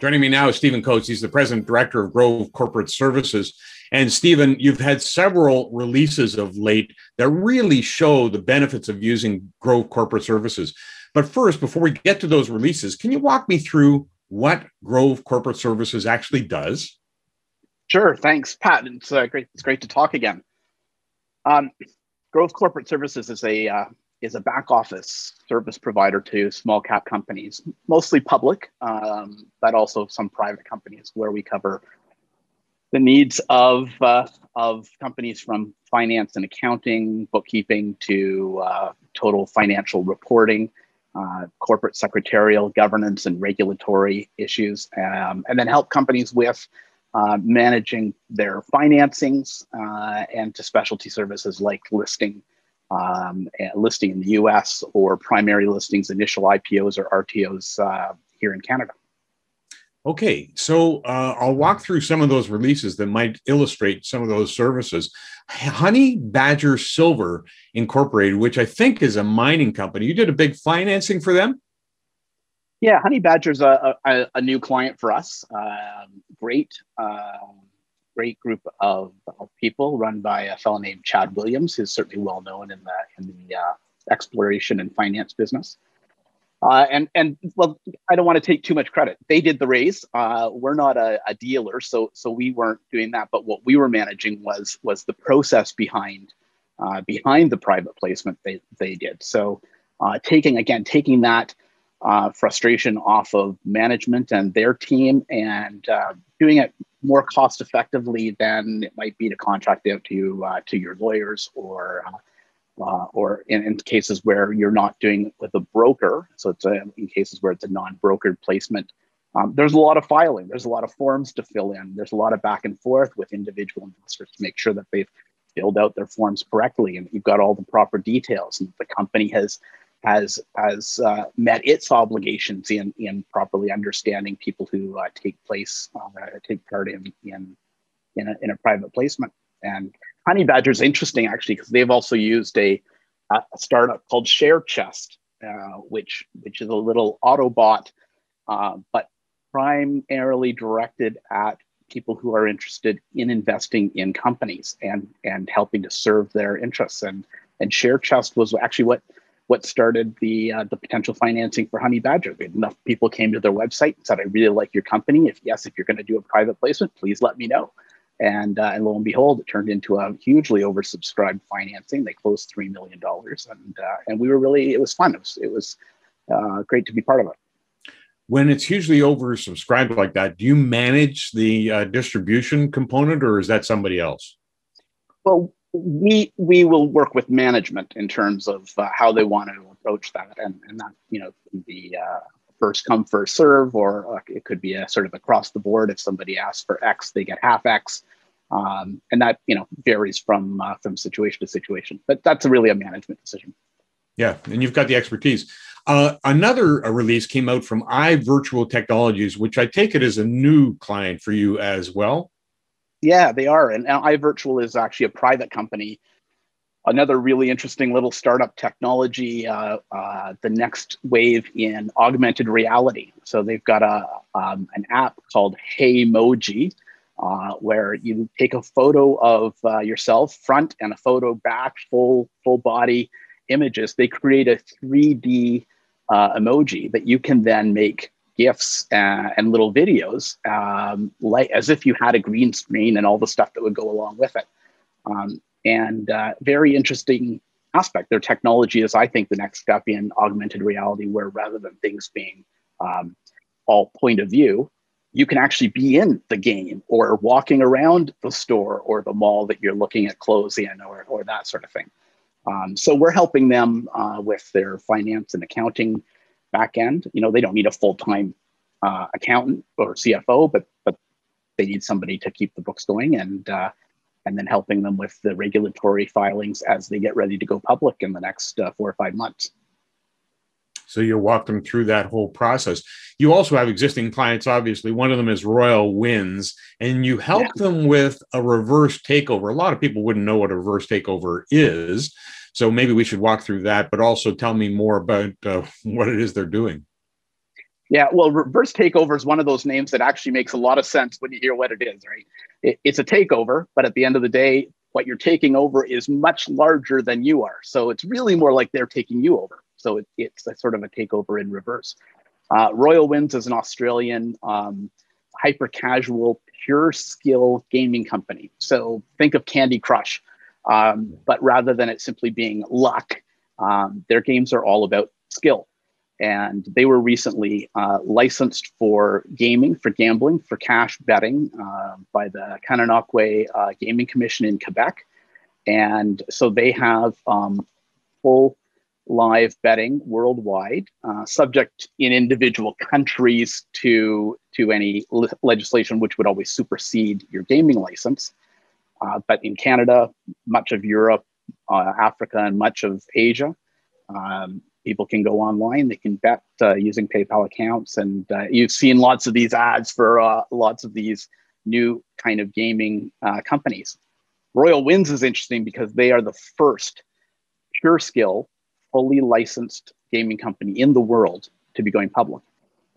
Joining me now is Stephen Coates. He's the president director of Grove Corporate Services. And Stephen, you've had several releases of late that really show the benefits of using Grove Corporate Services. But first, before we get to those releases, can you walk me through what Grove Corporate Services actually does? Sure. Thanks, Pat. It's uh, great. It's great to talk again. Um, Grove Corporate Services is a uh, is a back office service provider to small cap companies, mostly public, um, but also some private companies where we cover the needs of, uh, of companies from finance and accounting, bookkeeping to uh, total financial reporting, uh, corporate secretarial governance and regulatory issues, um, and then help companies with uh, managing their financings uh, and to specialty services like listing um, listing in the US or primary listings, initial IPOs or RTOs uh, here in Canada. Okay, so uh, I'll walk through some of those releases that might illustrate some of those services. Honey Badger Silver Incorporated, which I think is a mining company, you did a big financing for them? Yeah, Honey Badger's a, a, a new client for us. Um, great. Um, great group of, of, people run by a fellow named Chad Williams, who's certainly well known in the in the uh, exploration and finance business. Uh, and and well, I don't want to take too much credit. They did the raise. Uh, we're not a, a, dealer, so so we weren't doing that. But what we were managing was was the process behind uh, behind the private placement they they did. So uh, taking again taking that uh, frustration off of management and their team and uh, doing it more cost effectively than it might be to contract out to uh, to your lawyers or uh, uh, or in, in, cases where you're not doing it with a broker. So it's a, in cases where it's a non-brokered placement. Um, there's a lot of filing. There's a lot of forms to fill in. There's a lot of back and forth with individual investors to make sure that they've filled out their forms correctly and you've got all the proper details and the company has has has uh, met its obligations in in properly understanding people who uh, take place uh, take part in in in a, in a private placement. And Honey Badger is interesting actually because they've also used a, a startup called ShareChest, uh, which which is a little Autobot, uh, but primarily directed at people who are interested in investing in companies and and helping to serve their interests. And and ShareChest was actually what what started the uh, the potential financing for Honey Badger. Enough people came to their website and said, "I really like your company. If yes, if you're going to do a private placement, please let me know." And uh, and lo and behold, it turned into a hugely oversubscribed financing. They closed three million dollars, and uh, and we were really it was fun. It was it was uh, great to be part of it. When it's hugely oversubscribed like that, do you manage the uh, distribution component, or is that somebody else? Well, we we will work with management in terms of uh, how they want to approach that, and and that you know the uh, first come first serve, or uh, it could be a sort of across the board. If somebody asks for X, they get half X, um, and that you know varies from uh, from situation to situation. But that's really a management decision. Yeah, and you've got the expertise. Uh, another uh, release came out from iVirtual Technologies, which I take it is a new client for you as well. Yeah, they are. And iVirtual is actually a private company. Another really interesting little startup technology, uh, uh, the next wave in augmented reality. So they've got a um, an app called Heymoji, uh, where you take a photo of uh, yourself, front and a photo back, full full body images. They create a 3D uh, emoji that you can then make gifs uh, and little videos, um, like as if you had a green screen and all the stuff that would go along with it. Um, and uh, very interesting aspect. Their technology is, I think, the next step in augmented reality, where rather than things being um, all point of view, you can actually be in the game or walking around the store or the mall that you're looking at clothes in or, or that sort of thing. Um, so we're helping them uh, with their finance and accounting back end. You know, they don't need a full time uh, accountant or CFO, but but they need somebody to keep the books going and uh, and then helping them with the regulatory filings as they get ready to go public in the next uh, four or five months. So you walk them through that whole process. You also have existing clients, obviously. One of them is Royal Wins, and you help yeah. them with a reverse takeover. A lot of people wouldn't know what a reverse takeover is. So maybe we should walk through that, but also tell me more about uh, what it is they're doing. Yeah, well, reverse takeover is one of those names that actually makes a lot of sense when you hear what it is, right? It, it's a takeover, but at the end of the day, what you're taking over is much larger than you are. So it's really more like they're taking you over. So it, it's a sort of a takeover in reverse. Uh, Royal Wins is an Australian um, hyper casual, pure skill gaming company. So think of Candy Crush, um, but rather than it simply being luck, um, their games are all about skill. And they were recently uh, licensed for gaming, for gambling, for cash betting uh, by the Kahnawake uh, Gaming Commission in Quebec. And so they have um, full live betting worldwide, uh, subject in individual countries to to any le- legislation which would always supersede your gaming license. Uh, but in Canada, much of Europe, uh, Africa, and much of Asia, um, people can go online. They can bet uh, using PayPal accounts, and uh, you've seen lots of these ads for uh, lots of these new kind of gaming companies. Royal Wins is interesting because they are the first pure skill fully licensed gaming company in the world to be going public.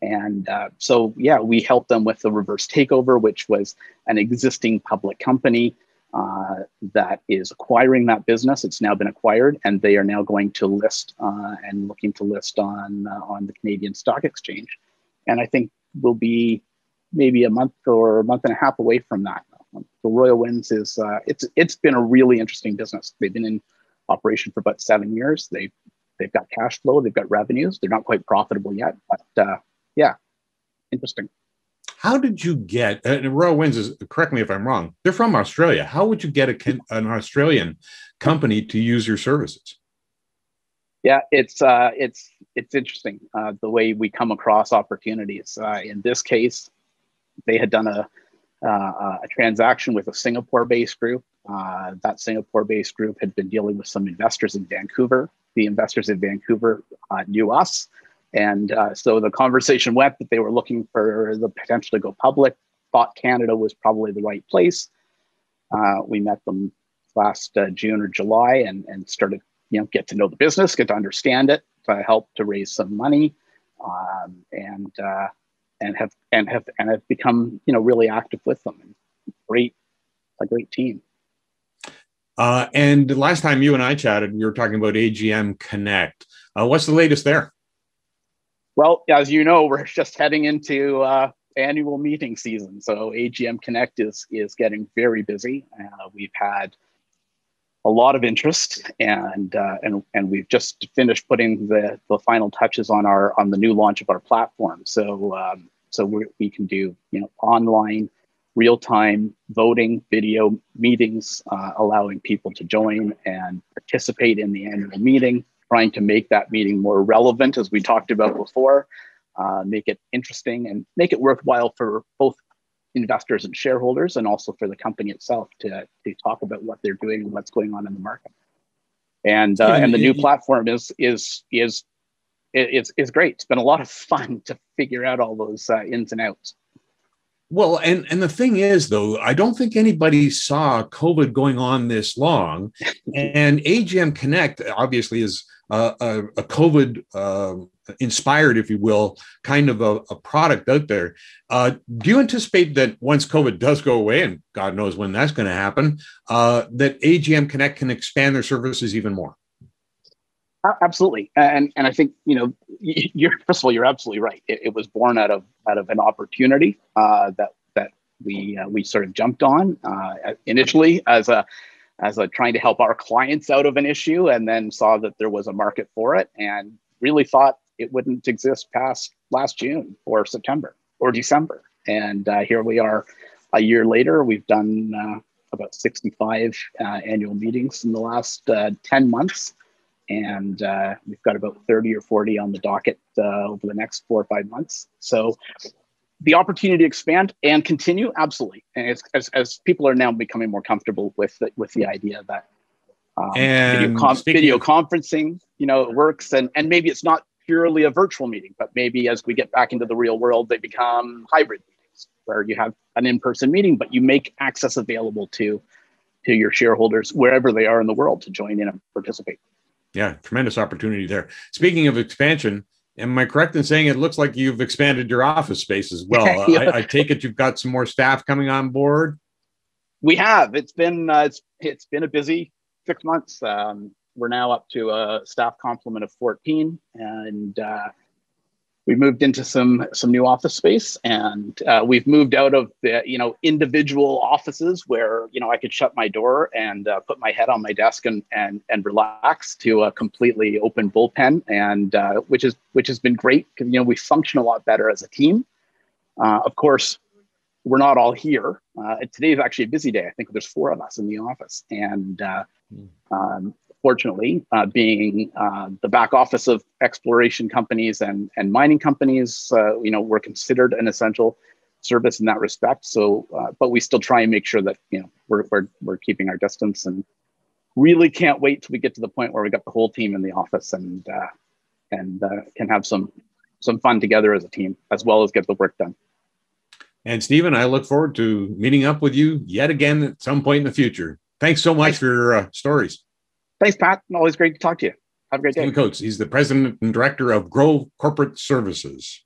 And uh, so, yeah, we helped them with the reverse takeover, which was an existing public company uh, that is acquiring that business. It's now been acquired, and they are now going to list uh, and looking to list on uh, on the Canadian Stock Exchange. And I think we'll be maybe a month or a month and a half away from that. The Royal Wins is uh, it's it's been a really interesting business. They've been in operation for about seven years. They they've got cash flow, they've got revenues. They're not quite profitable yet, but uh, yeah, interesting. How did you get? Uh, Royal Wins is correct me if I'm wrong. They're from Australia. How would you get a, an Australian company to use your services? Yeah, it's uh, it's it's interesting uh, the way we come across opportunities. Uh, in this case, they had done a uh, a transaction with a Singapore-based group uh, that Singapore based group had been dealing with some investors in Vancouver. The investors in Vancouver uh, knew us. And uh, so the conversation went that they were looking for the potential to go public, thought Canada was probably the right place. Uh, we met them last uh, June or July and, and started, you know, get to know the business, get to understand it, to help to raise some money. Um, and uh, and have and have and have become you know really active with them. Great, a great team. Uh, and last time you and I chatted, we were talking about AGM Connect. Uh, what's the latest there? Well, as you know, we're just heading into uh, annual meeting season, so AGM Connect is is getting very busy. Uh, we've had a lot of interest, and uh, and and we've just finished putting the the final touches on our on the new launch of our platform. So um, so we we can do you know online real-time voting video meetings, uh, allowing people to join and participate in the annual meeting, trying to make that meeting more relevant, as we talked about before, uh, make it interesting and make it worthwhile for both investors and shareholders, and also for the company itself to, to talk about what they're doing and what's going on in the market. And uh, and the new platform is is is is is great. It's been a lot of fun to figure out all those uh, ins and outs. Well, and and the thing is, though, I don't think anybody saw COVID going on this long, and AGM Connect obviously is a, a, COVID uh, inspired, if you will, kind of a, a product out there. Uh, do you anticipate that once COVID does go away, and God knows when that's going to happen, uh, that AGM Connect can expand their services even more? Absolutely, and and I think you know, you're first of all, you're absolutely right. It, it was born out of out of an opportunity uh, that that we uh, we sort of jumped on initially as a as a trying to help our clients out of an issue, and then saw that there was a market for it, and really thought it wouldn't exist past last June or September or December, and uh, here we are, a year later. We've done uh, about 65 uh, annual meetings in the last 10 months and uh, we've got about 30 or 40 on the docket uh, over the next four or five months. So the opportunity to expand and continue, absolutely. And as, as, as people are now becoming more comfortable with the, with the idea that um, video, com- video conferencing, you know, works, and and maybe it's not purely a virtual meeting, but maybe as we get back into the real world, they become hybrid meetings where you have an in-person meeting, but you make access available to to your shareholders wherever they are in the world to join in and participate yeah, tremendous opportunity there. Speaking of expansion, Am I correct in saying it looks like you've expanded your office space as well? yeah. I, I, take it you've got some more staff coming on board. We have. It's been uh, it's it's been a busy six months. Um, we're now up to a staff complement of 14, and uh, we moved into some some new office space and uh, we've moved out of the you know individual offices where you know i could shut my door and uh, put my head on my desk and and and relax to a completely open bullpen and uh, which is which has been great because you know we function a lot better as a team. Uh, of course we're not all here. Uh, today is actually a busy day. I think there's four of us in the office and uh, hmm. um, fortunately, uh, being uh, the back office of exploration companies and, and mining companies, uh, you know, we're considered an essential service in that respect. So, uh, but we still try and make sure that, you know, we're, we're, we're keeping our distance and really can't wait till we get to the point where we got the whole team in the office and, uh, and uh, can have some, some fun together as a team, as well as get the work done. And Stephen, I look forward to meeting up with you yet again at some point in the future. Thanks so much for your stories. Thanks, Pat. Always great to talk to you. Have a great day. Stephen Coates. He's the president and director of Grove Corporate Services.